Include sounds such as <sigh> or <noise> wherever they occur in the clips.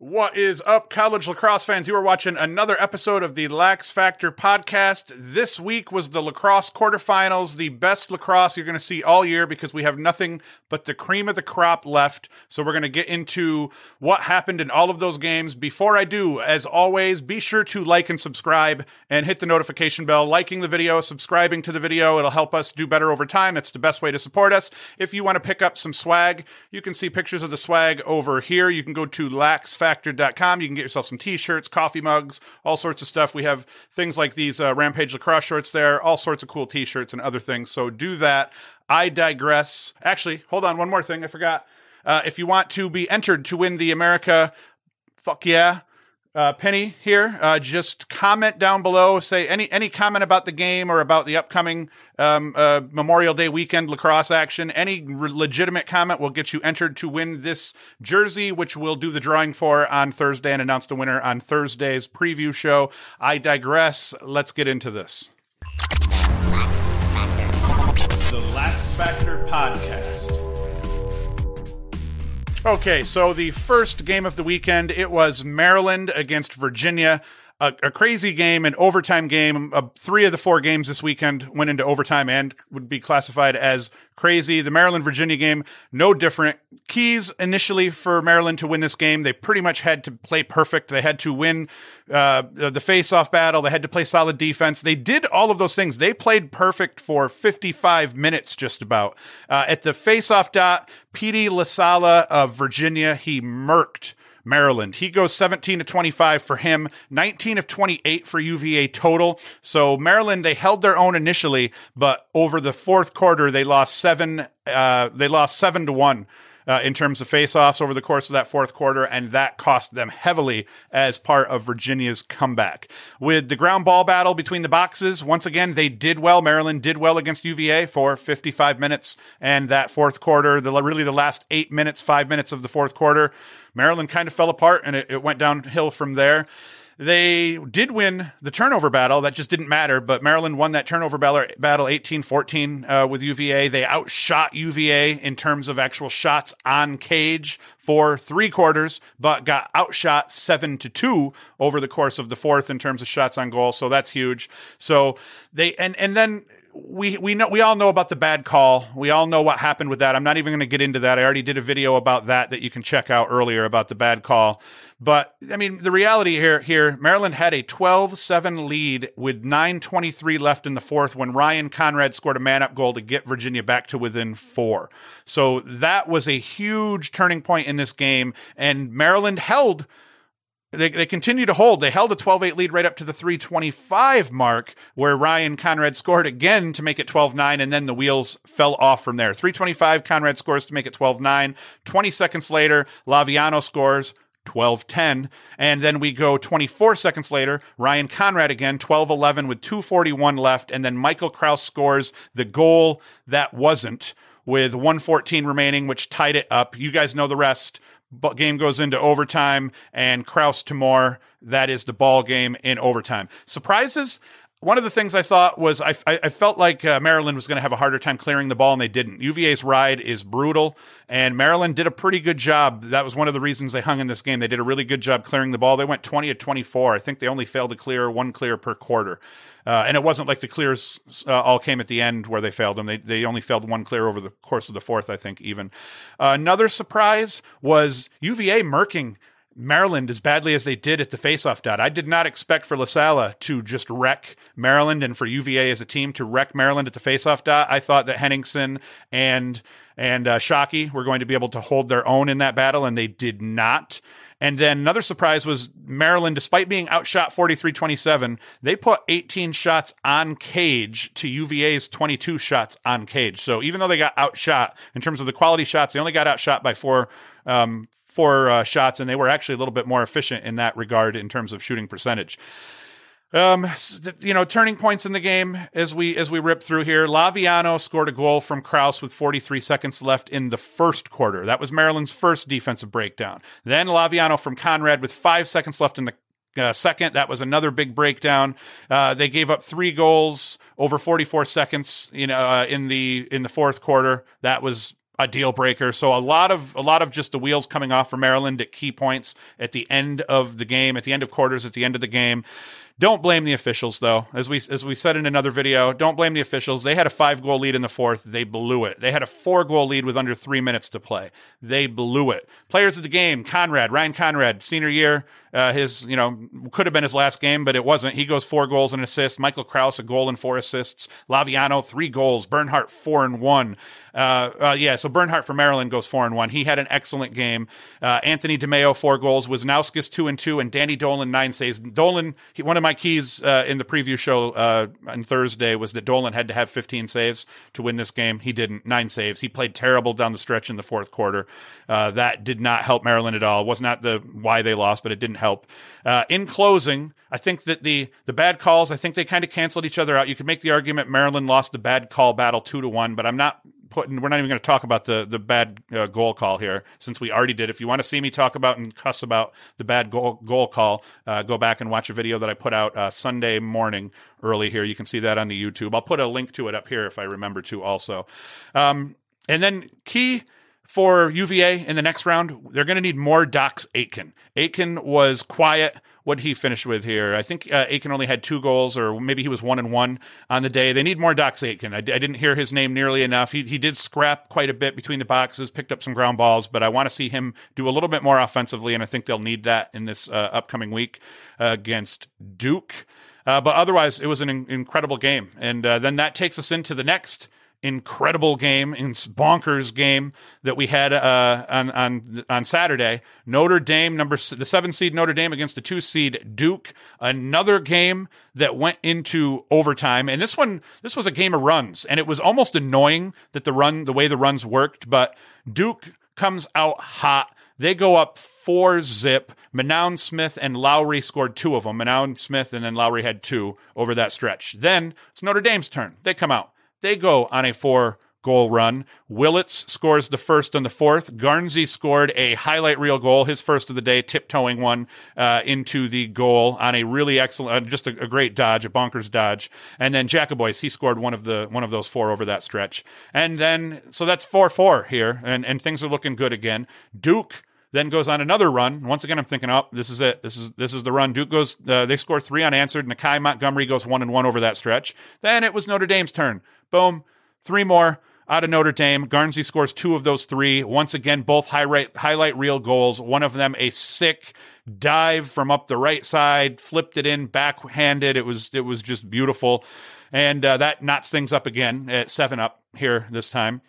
What is up, college lacrosse fans? You are watching another episode of the Lax Factor podcast. This week was the lacrosse quarterfinals, the best lacrosse you're going to see all year because we have nothing but the cream of the crop left. So we're going to get into what happened in all of those games. Before I do, as always, be sure to like and subscribe and hit the notification bell. Liking the video, subscribing to the video, it'll help us do better over time. It's the best way to support us. If you want to pick up some swag, you can see pictures of the swag over here. You can go to laxfactor.com. You can get yourself some t-shirts, coffee mugs, all sorts of stuff. We have things like these uh, Rampage lacrosse shorts there, all sorts of cool t-shirts and other things. So do that. I digress. Actually, hold on, one more thing I forgot. Uh, if you want to be entered to win the America, fuck yeah, uh, penny here, uh, just comment down below. Say any any comment about the game or about the upcoming um, uh, Memorial Day weekend lacrosse action. Any re- legitimate comment will get you entered to win this jersey, which we'll do the drawing for on Thursday and announce the winner on Thursday's preview show. I digress. Let's get into this. The Lax Factor Podcast. Okay, so the first game of the weekend, it was Maryland against Virginia. A, a crazy game, an overtime game. Uh, three of the four games this weekend went into overtime and would be classified as crazy. The Maryland Virginia game, no different. Keys initially for Maryland to win this game, they pretty much had to play perfect. They had to win uh, the face-off battle. They had to play solid defense. They did all of those things. They played perfect for 55 minutes, just about. Uh, at the face-off dot, Petey LaSalla of Virginia, he murked Maryland. He goes 17 to 25 for him, 19 of 28 for UVA total. So Maryland, they held their own initially, but over the fourth quarter, they lost seven, uh, they lost seven to one. Uh, in terms of faceoffs over the course of that fourth quarter, and that cost them heavily as part of Virginia's comeback. With the ground ball battle between the boxes, once again, they did well. Maryland did well against UVA for 55 minutes, and that fourth quarter, the really the last eight minutes, five minutes of the fourth quarter, Maryland kind of fell apart, and it, it went downhill from there. They did win the turnover battle. That just didn't matter. But Maryland won that turnover battle, battle 18 14 uh, with UVA. They outshot UVA in terms of actual shots on cage for three quarters, but got outshot seven to two over the course of the fourth in terms of shots on goal. So that's huge. So they, and, and then we we know we all know about the bad call. We all know what happened with that. I'm not even going to get into that. I already did a video about that that you can check out earlier about the bad call. But I mean, the reality here here Maryland had a 12-7 lead with 9:23 left in the fourth when Ryan Conrad scored a man-up goal to get Virginia back to within 4. So that was a huge turning point in this game and Maryland held they, they continue to hold. They held a 12 8 lead right up to the 325 mark, where Ryan Conrad scored again to make it 12 9, and then the wheels fell off from there. 325, Conrad scores to make it 12 9. 20 seconds later, Laviano scores 12 10. And then we go 24 seconds later, Ryan Conrad again, 12 11 with 241 left. And then Michael Kraus scores the goal that wasn't with 114 remaining, which tied it up. You guys know the rest but game goes into overtime and Kraus to Moore. That is the ball game in overtime. Surprises. One of the things I thought was I, I felt like uh, Maryland was going to have a harder time clearing the ball, and they didn't. UVA's ride is brutal, and Maryland did a pretty good job. That was one of the reasons they hung in this game. They did a really good job clearing the ball. They went 20 to 24. I think they only failed to clear one clear per quarter. Uh, and it wasn't like the clears uh, all came at the end where they failed them. They, they only failed one clear over the course of the fourth, I think, even. Uh, another surprise was UVA murking Maryland as badly as they did at the faceoff dot. I did not expect for LaSalla to just wreck Maryland and for UVA as a team to wreck Maryland at the faceoff dot. I thought that Henningsen and and uh, Shockey were going to be able to hold their own in that battle, and they did not. And then another surprise was Maryland, despite being outshot 43 27, they put 18 shots on cage to UVA's 22 shots on cage. So even though they got outshot in terms of the quality shots, they only got outshot by four. Um, four uh, shots, and they were actually a little bit more efficient in that regard in terms of shooting percentage. Um, you know, turning points in the game as we as we rip through here. Laviano scored a goal from Kraus with 43 seconds left in the first quarter. That was Maryland's first defensive breakdown. Then Laviano from Conrad with five seconds left in the uh, second. That was another big breakdown. Uh, they gave up three goals over 44 seconds, you know, uh, in the in the fourth quarter. That was a deal breaker. So a lot of a lot of just the wheels coming off for Maryland at key points at the end of the game, at the end of quarters, at the end of the game. Don't blame the officials though. As we as we said in another video, don't blame the officials. They had a 5-goal lead in the fourth. They blew it. They had a 4-goal lead with under 3 minutes to play. They blew it. Players of the game, Conrad, Ryan Conrad, senior year, uh, his, you know, could have been his last game, but it wasn't. He goes four goals and assists. Michael Kraus, a goal and four assists. Laviano, three goals. Bernhardt, four and one. Uh, uh, yeah, so Bernhardt for Maryland goes four and one. He had an excellent game. Uh, Anthony DeMaio, four goals. Wisnauskas, two and two. And Danny Dolan, nine saves. Dolan, he, one of my keys uh, in the preview show uh, on Thursday was that Dolan had to have 15 saves to win this game. He didn't. Nine saves. He played terrible down the stretch in the fourth quarter. Uh, that did not help Maryland at all. It was not the why they lost, but it didn't help. Uh, in closing, I think that the the bad calls, I think they kind of canceled each other out. You could make the argument Maryland lost the bad call battle two to one, but I'm not putting. We're not even going to talk about the the bad uh, goal call here since we already did. If you want to see me talk about and cuss about the bad goal goal call, uh, go back and watch a video that I put out uh, Sunday morning early here. You can see that on the YouTube. I'll put a link to it up here if I remember to also. Um, and then key for UVA in the next round, they're going to need more Dox Aitken. Aitken was quiet. What he finished with here? I think uh, Aitken only had two goals, or maybe he was one and one on the day. They need more Dox Aitken. I, I didn't hear his name nearly enough. He, he did scrap quite a bit between the boxes, picked up some ground balls, but I want to see him do a little bit more offensively, and I think they'll need that in this uh, upcoming week uh, against Duke. Uh, but otherwise, it was an in- incredible game. And uh, then that takes us into the next incredible game, in bonkers game that we had uh, on on on Saturday. Notre Dame, number the seven seed Notre Dame against the two seed Duke. Another game that went into overtime, and this one this was a game of runs, and it was almost annoying that the run the way the runs worked, but Duke comes out hot. They go up four zip. Manown Smith and Lowry scored two of them. Manown Smith and then Lowry had two over that stretch. Then it's Notre Dame's turn. They come out. They go on a four goal run. Willits scores the first and the fourth. Garnsey scored a highlight reel goal, his first of the day, tiptoeing one uh, into the goal on a really excellent, uh, just a, a, great dodge, a bonkers dodge. And then Jacobois, he scored one of the one of those four over that stretch. And then so that's four four here, and and things are looking good again. Duke then goes on another run. Once again, I'm thinking, oh, this is it. This is this is the run. Duke goes. Uh, they score three unanswered. Nakeie Montgomery goes one and one over that stretch. Then it was Notre Dame's turn. Boom, three more out of Notre Dame. Garnsey scores two of those three. Once again, both highlight highlight reel goals. One of them a sick dive from up the right side, flipped it in backhanded. It was it was just beautiful, and uh, that knots things up again at seven up here this time.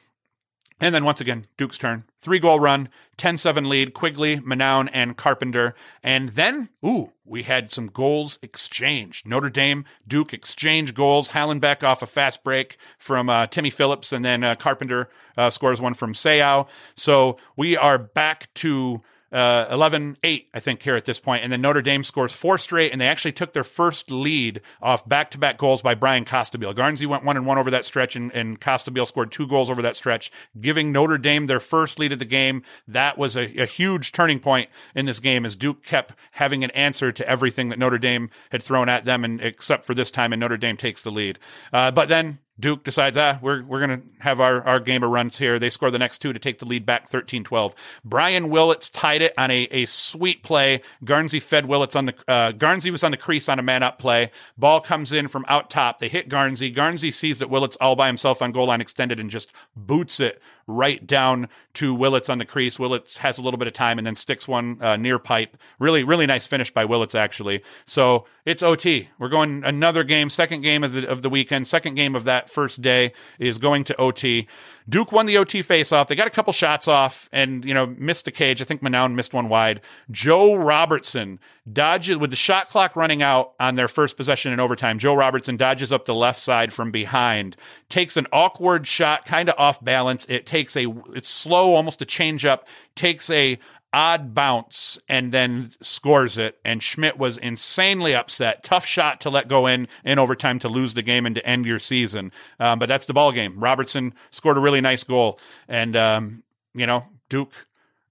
And then once again, Duke's turn. Three goal run, 10 7 lead, Quigley, Manown, and Carpenter. And then, ooh, we had some goals exchanged. Notre Dame, Duke exchange goals. Hallenbeck off a fast break from uh, Timmy Phillips, and then uh, Carpenter uh, scores one from Seau. So we are back to uh, 11 8, I think, here at this point. And then Notre Dame scores four straight, and they actually took their first lead off back to back goals by Bryan Costabile. Garnsey went one and one over that stretch, and, and Costabile scored two goals over that stretch, giving Notre Dame their first lead of the game. That was a, a huge turning point in this game as Duke kept having an answer to everything that Notre Dame had thrown at them, and except for this time, and Notre Dame takes the lead. Uh, but then Duke decides, ah, we're, we're going to have our, our game of runs here. They score the next two to take the lead back 13 12. Brian Willits tied it on a, a sweet play. Garnsey fed Willits on the, uh, Garnsey was on the crease on a man up play. Ball comes in from out top. They hit Garnsey. Garnsey sees that Willits all by himself on goal line extended and just boots it right down to Willits on the crease. Willits has a little bit of time and then sticks one uh, near pipe. Really, really nice finish by Willits, actually. So it's OT. We're going another game, second game of the, of the weekend, second game of that first day is going to OT. Duke won the OT faceoff. They got a couple shots off and, you know, missed the cage. I think Manown missed one wide. Joe Robertson dodges with the shot clock running out on their first possession in overtime. Joe Robertson dodges up the left side from behind, takes an awkward shot, kind of off balance. It takes a, it's slow, almost a change up, takes a, odd bounce and then scores it. And Schmidt was insanely upset. Tough shot to let go in in overtime to lose the game and to end your season. Um, but that's the ball game. Robertson scored a really nice goal, and um, you know Duke.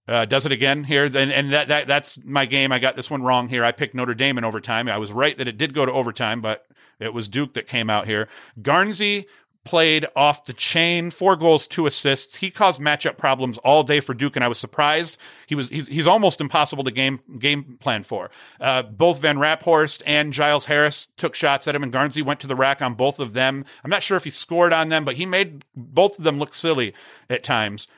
Uh, does it again here, and, and that, that that's my game. I got this one wrong here. I picked Notre Dame in overtime. I was right that it did go to overtime, but it was Duke that came out here. Garnsey played off the chain, four goals, two assists. He caused matchup problems all day for Duke, and I was surprised. He was he's, he's almost impossible to game game plan for. Uh, both Van Raaphorst and Giles Harris took shots at him, and Garnsey went to the rack on both of them. I'm not sure if he scored on them, but he made both of them look silly at times.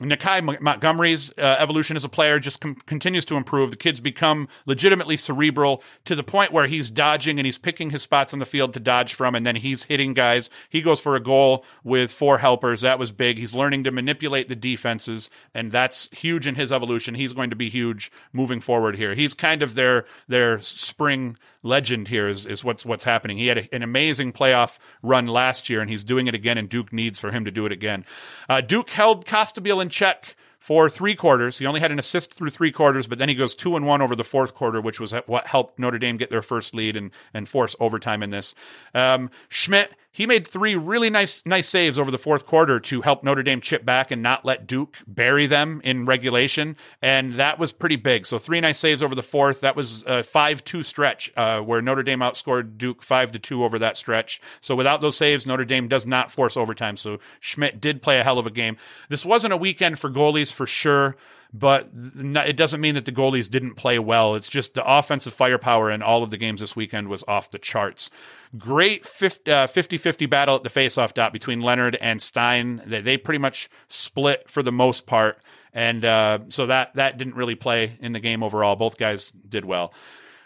Nakeie Montgomery's uh, evolution as a player just com- continues to improve. The kid's become legitimately cerebral to the point where he's dodging and he's picking his spots on the field to dodge from, and then he's hitting guys. He goes for a goal with four helpers. That was big. He's learning to manipulate the defenses, and that's huge in his evolution. He's going to be huge moving forward here. He's kind of their their spring legend here is, is what's what's happening. He had a, an amazing playoff run last year, and he's doing it again. And Duke needs for him to do it again. Uh, Duke held Costabile check for three quarters. He only had an assist through three quarters, but then he goes two and one over the fourth quarter, which was what helped Notre Dame get their first lead and and force overtime in this. Um, Schmidt he made three really nice nice saves over the fourth quarter to help Notre Dame chip back and not let Duke bury them in regulation, and that was pretty big. So three nice saves over the fourth. That was a five two stretch uh, where Notre Dame outscored Duke five to two over that stretch. So without those saves, Notre Dame does not force overtime. So Schmidt did play a hell of a game. This wasn't a weekend for goalies for sure but it doesn't mean that the goalies didn't play well. It's just the offensive firepower in all of the games this weekend was off the charts. Great 50 uh, 50 battle at the faceoff dot between Leonard and Stein. They, they pretty much split for the most part. And uh, so that, that didn't really play in the game overall. Both guys did well.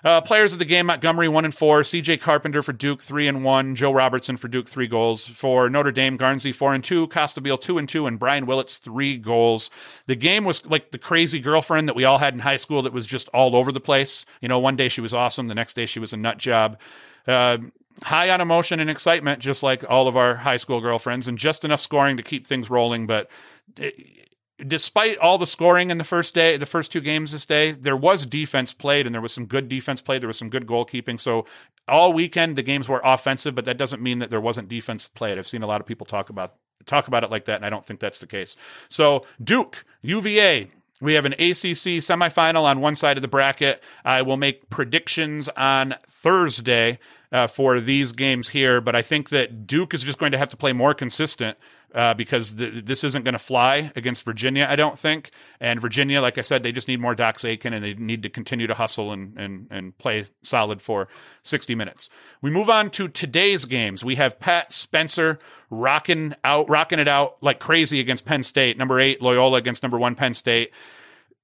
Uh, players of the game: Montgomery one and four, C.J. Carpenter for Duke three and one, Joe Robertson for Duke three goals for Notre Dame, Garnsey four and two, Costabile two and two, and Brian Willits three goals. The game was like the crazy girlfriend that we all had in high school that was just all over the place. You know, one day she was awesome, the next day she was a nut job. Uh, high on emotion and excitement, just like all of our high school girlfriends, and just enough scoring to keep things rolling. But despite all the scoring in the first day, the first two games this day, there was defense played and there was some good defense played. There was some good goalkeeping. So all weekend the games were offensive, but that doesn't mean that there wasn't defense played. I've seen a lot of people talk about talk about it like that, and I don't think that's the case. So Duke, UVA. We have an ACC semifinal on one side of the bracket. I will make predictions on Thursday uh, for these games here, but I think that Duke is just going to have to play more consistent uh, because th- this isn't going to fly against Virginia, I don't think. And Virginia, like I said, they just need more Dox Aitken and they need to continue to hustle and, and, and play solid for 60 minutes. We move on to today's games. We have Pat Spencer rocking out, rocking it out like crazy against Penn State. Number eight, Loyola against number one, Penn State.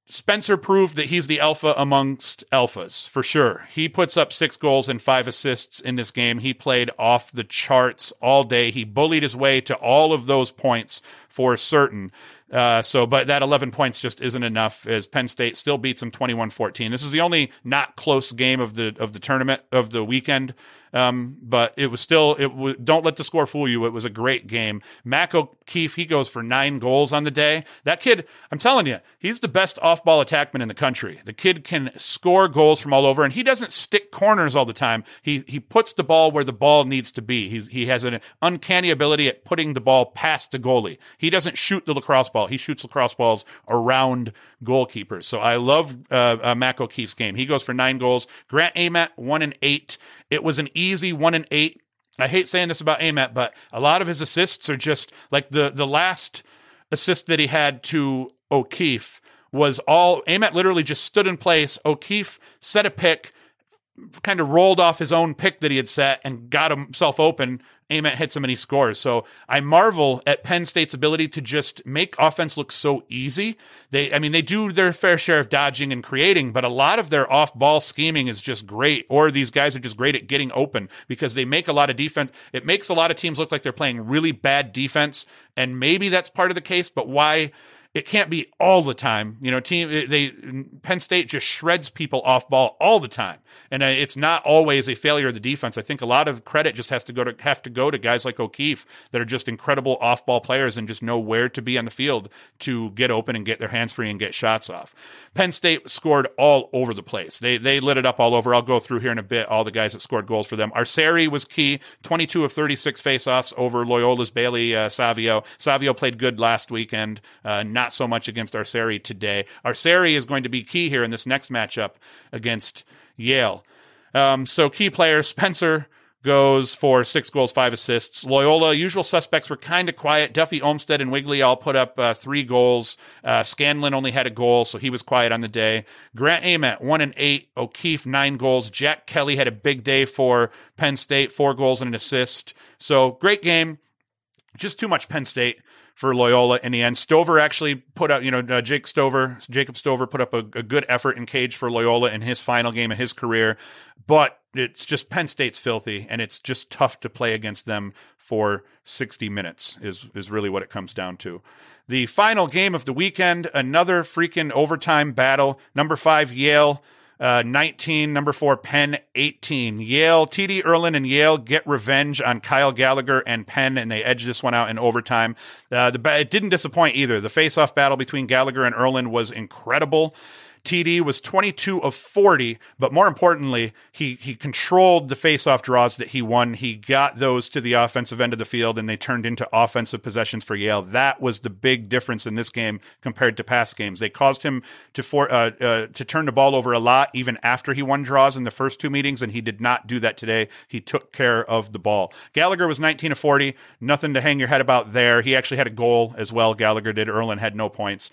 Spencer proved that he's the alpha amongst alphas for sure. He puts up six goals and five assists in this game. He played off the charts all day. He bullied his way to all of those points for certain. Uh, so, but that 11 points just isn't enough as Penn State still beats them 21-14. This is the only not close game of the, of the tournament of the weekend. Um, but it was still, it w- don't let the score fool you. It was a great game. Mac O'Keefe, he goes for nine goals on the day. That kid, I'm telling you, he's the best off ball attackman in the country. The kid can score goals from all over and he doesn't stick corners all the time. He, he puts the ball where the ball needs to be. He's, he has an uncanny ability at putting the ball past the goalie. He doesn't shoot the lacrosse ball. He shoots lacrosse balls around goalkeepers. So I love uh, uh, Mac O'Keefe's game. He goes for nine goals. Grant Ament one and eight. It was an easy one and eight. I hate saying this about Ament, but a lot of his assists are just like the the last assist that he had to O'Keefe was all Ament literally just stood in place. O'Keefe set a pick, kind of rolled off his own pick that he had set and got himself open Ament hits him and he scores. So I marvel at Penn State's ability to just make offense look so easy. They, I mean, they do their fair share of dodging and creating, but a lot of their off ball scheming is just great. Or these guys are just great at getting open because they make a lot of defense. It makes a lot of teams look like they're playing really bad defense. And maybe that's part of the case, but why? It can't be all the time. You know, team they Penn State just shreds people off ball all the time, and uh, it's not always a failure of the defense. I think a lot of credit just has to go to have to go to guys like O'Keefe that are just incredible off ball players and just know where to be on the field to get open and get their hands free and get shots off. Penn State scored all over the place. They they lit it up all over. I'll go through here in a bit all the guys that scored goals for them. Arceri was key, 22 of 36 faceoffs over Loyola's Bailey uh, Savio. Savio played good last weekend. Uh, not not so much against Arceri today. Arceri is going to be key here in this next matchup against Yale. Um, so key players, <laughs> Spencer goes for six goals, five assists. Loyola, usual suspects were kind of quiet. Duffy Olmstead and Wigley all put up uh, three goals. Uh, Scanlan only had a goal, so he was quiet on the day. Grant Ament, one and eight. O'Keefe, nine goals. Jack Kelly had a big day for Penn State, four goals and an assist. So great game. Just too much Penn State for Loyola in the end. Stover actually put up, you know, uh, Jake Stover, Jacob Stover put up a, a good effort in cage for Loyola in his final game of his career, but it's just Penn State's filthy, and it's just tough to play against them for 60 minutes. Is is really what it comes down to. The final game of the weekend, another freaking overtime battle. Number five Yale. Uh, 19, number four, Penn, 18. Yale, TD Ierlan and Yale get revenge on Kyle Gallagher and Penn, and they edge this one out in overtime. Uh, the, it didn't disappoint either. The face-off battle between Gallagher and Ierlan was incredible. TD was 22 of 40, but more importantly, he he controlled the faceoff draws that he won. He got those to the offensive end of the field, and they turned into offensive possessions for Yale. That was the big difference in this game compared to past games. They caused him to for uh, uh, to turn the ball over a lot, even after he won draws in the first two meetings, and he did not do that today. He took care of the ball. Gallagher was 19 of 40, nothing to hang your head about there. He actually had a goal as well. Gallagher did. Ierlan had no points.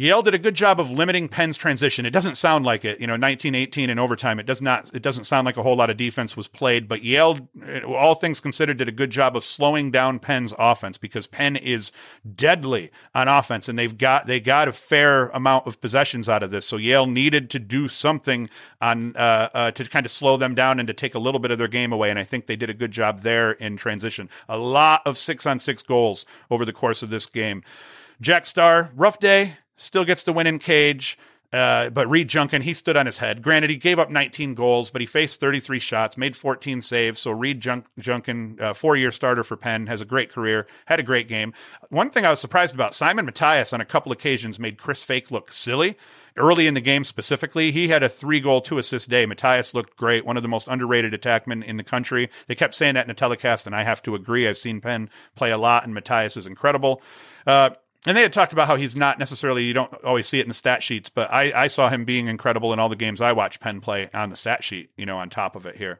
Yale did a good job of limiting Penn's transition. It doesn't sound like it, you know, 1918 in overtime. It does not. It doesn't sound like a whole lot of defense was played. But Yale, all things considered, did a good job of slowing down Penn's offense because Penn is deadly on offense, and they've got they got a fair amount of possessions out of this. So Yale needed to do something on uh, uh, to kind of slow them down and to take a little bit of their game away. And I think they did a good job there in transition. A lot of six on six goals over the course of this game. Jack Starr, rough day still gets the win in cage. Uh, but Reed Junkin, he stood on his head. Granted, he gave up 19 goals, but he faced 33 shots, made 14 saves. So Reed Junk- Junkin, uh, four-year starter for Penn, has a great career, had a great game. One thing I was surprised about, Simon Mathias on a couple occasions made Chris Fake look silly. Early in the game specifically, he had a three-goal, two-assist day. Mathias looked great, one of the most underrated attackmen in the country. They kept saying that in the telecast, and I have to agree. I've seen Penn play a lot, and Mathias is incredible. Uh, and they had talked about how he's not necessarily you don't always see it in the stat sheets, but I, I saw him being incredible in all the games I watched Penn play on the stat sheet, you know, on top of it here.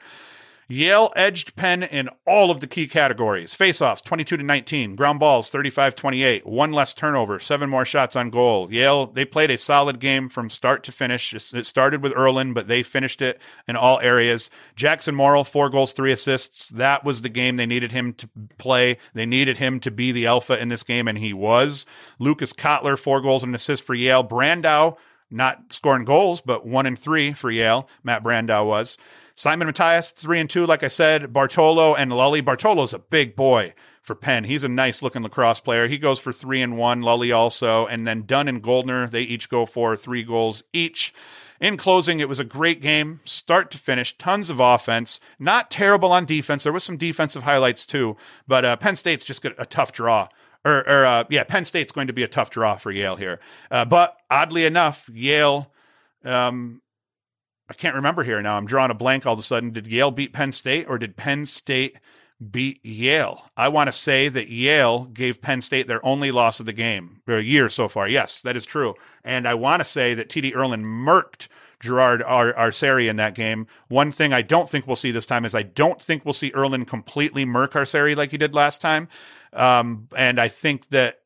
Yale edged Penn in all of the key categories. Faceoffs 22 to 19, ground balls 35-28, one less turnover, seven more shots on goal. Yale they played a solid game from start to finish. It started with Ierlan, but they finished it in all areas. Jackson Morrill, four goals, three assists. That was the game they needed him to play. They needed him to be the alpha in this game, and he was. Lucas Cotler, four goals and an assist for Yale. Brandau not scoring goals, but one and three for Yale. Matt Brandau was. Simon Mathias, three and two, like I said. Bartolo and Lully. Bartolo's a big boy for Penn. He's a nice looking lacrosse player. He goes for three and one. Lully also. And then Dunn and Goldner, they each go for three goals each. In closing, it was a great game, start to finish, tons of offense, not terrible on defense. There was some defensive highlights too, but uh, Penn State's just got a tough draw. Or, or uh, yeah, Penn State's going to be a tough draw for Yale here. Uh, but oddly enough, Yale um, I can't remember here now. I'm drawing a blank all of a sudden. Did Yale beat Penn State or did Penn State beat Yale? I want to say that Yale gave Penn State their only loss of the game, or year so far. Yes, that is true. And I want to say that TD Ierlan murked Gerard Ar- in that game. One thing I don't think we'll see this time is I don't think we'll see Ierlan completely murk Arceri like he did last time. Um, and I think that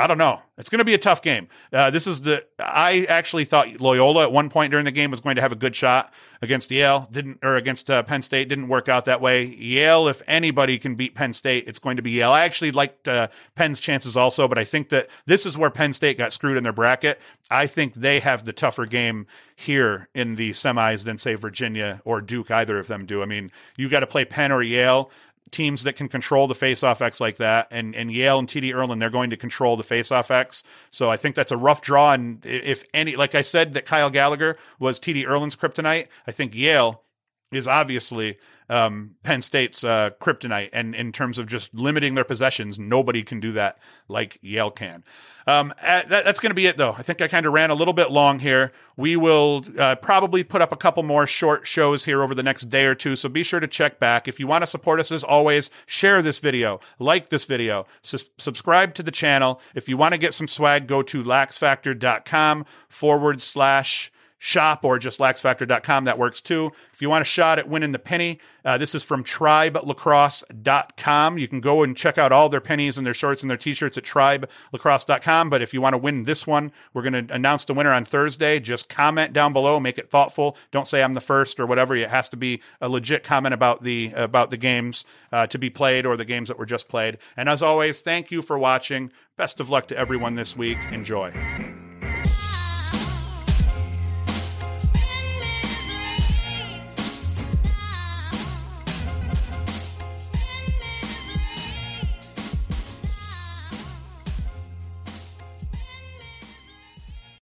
I don't know. It's going to be a tough game. Uh, this is the. I actually thought Loyola at one point during the game was going to have a good shot against Yale. Didn't or against uh, Penn State. Didn't work out that way. Yale, if anybody can beat Penn State, it's going to be Yale. I actually liked uh, Penn's chances also, but I think that this is where Penn State got screwed in their bracket. I think they have the tougher game here in the semis than say Virginia or Duke. Either of them do. I mean, you got to play Penn or Yale teams that can control the face-off X like that, and and Yale and TD Ierlan, they're going to control the face-off X. So I think that's a rough draw. And if any, like I said, that Kyle Gallagher was TD Ierlan's kryptonite, I think Yale is obviously um, Penn State's uh, kryptonite. And in terms of just limiting their possessions, nobody can do that like Yale can. Um, uh, that, that's going to be it, though. I think I kind of ran a little bit long here. We will uh, probably put up a couple more short shows here over the next day or two, so be sure to check back. If you want to support us, as always, share this video, like this video, subscribe to the channel. If you want to get some swag, go to laxfactor.com forward slash shop or just laxfactor.com, that works too. If you want a shot at winning the penny, uh, this is from tribelacrosse.com. You can go and check out all their pennies and their shorts and their t-shirts at tribelacrosse.com. But if you want to win this one, we're going to announce the winner on Thursday. Just comment down below, make it thoughtful. Don't say I'm the first or whatever. It has to be a legit comment about the about the games uh, to be played or the games that were just played. And as always, thank you for watching. Best of luck to everyone this week. Enjoy.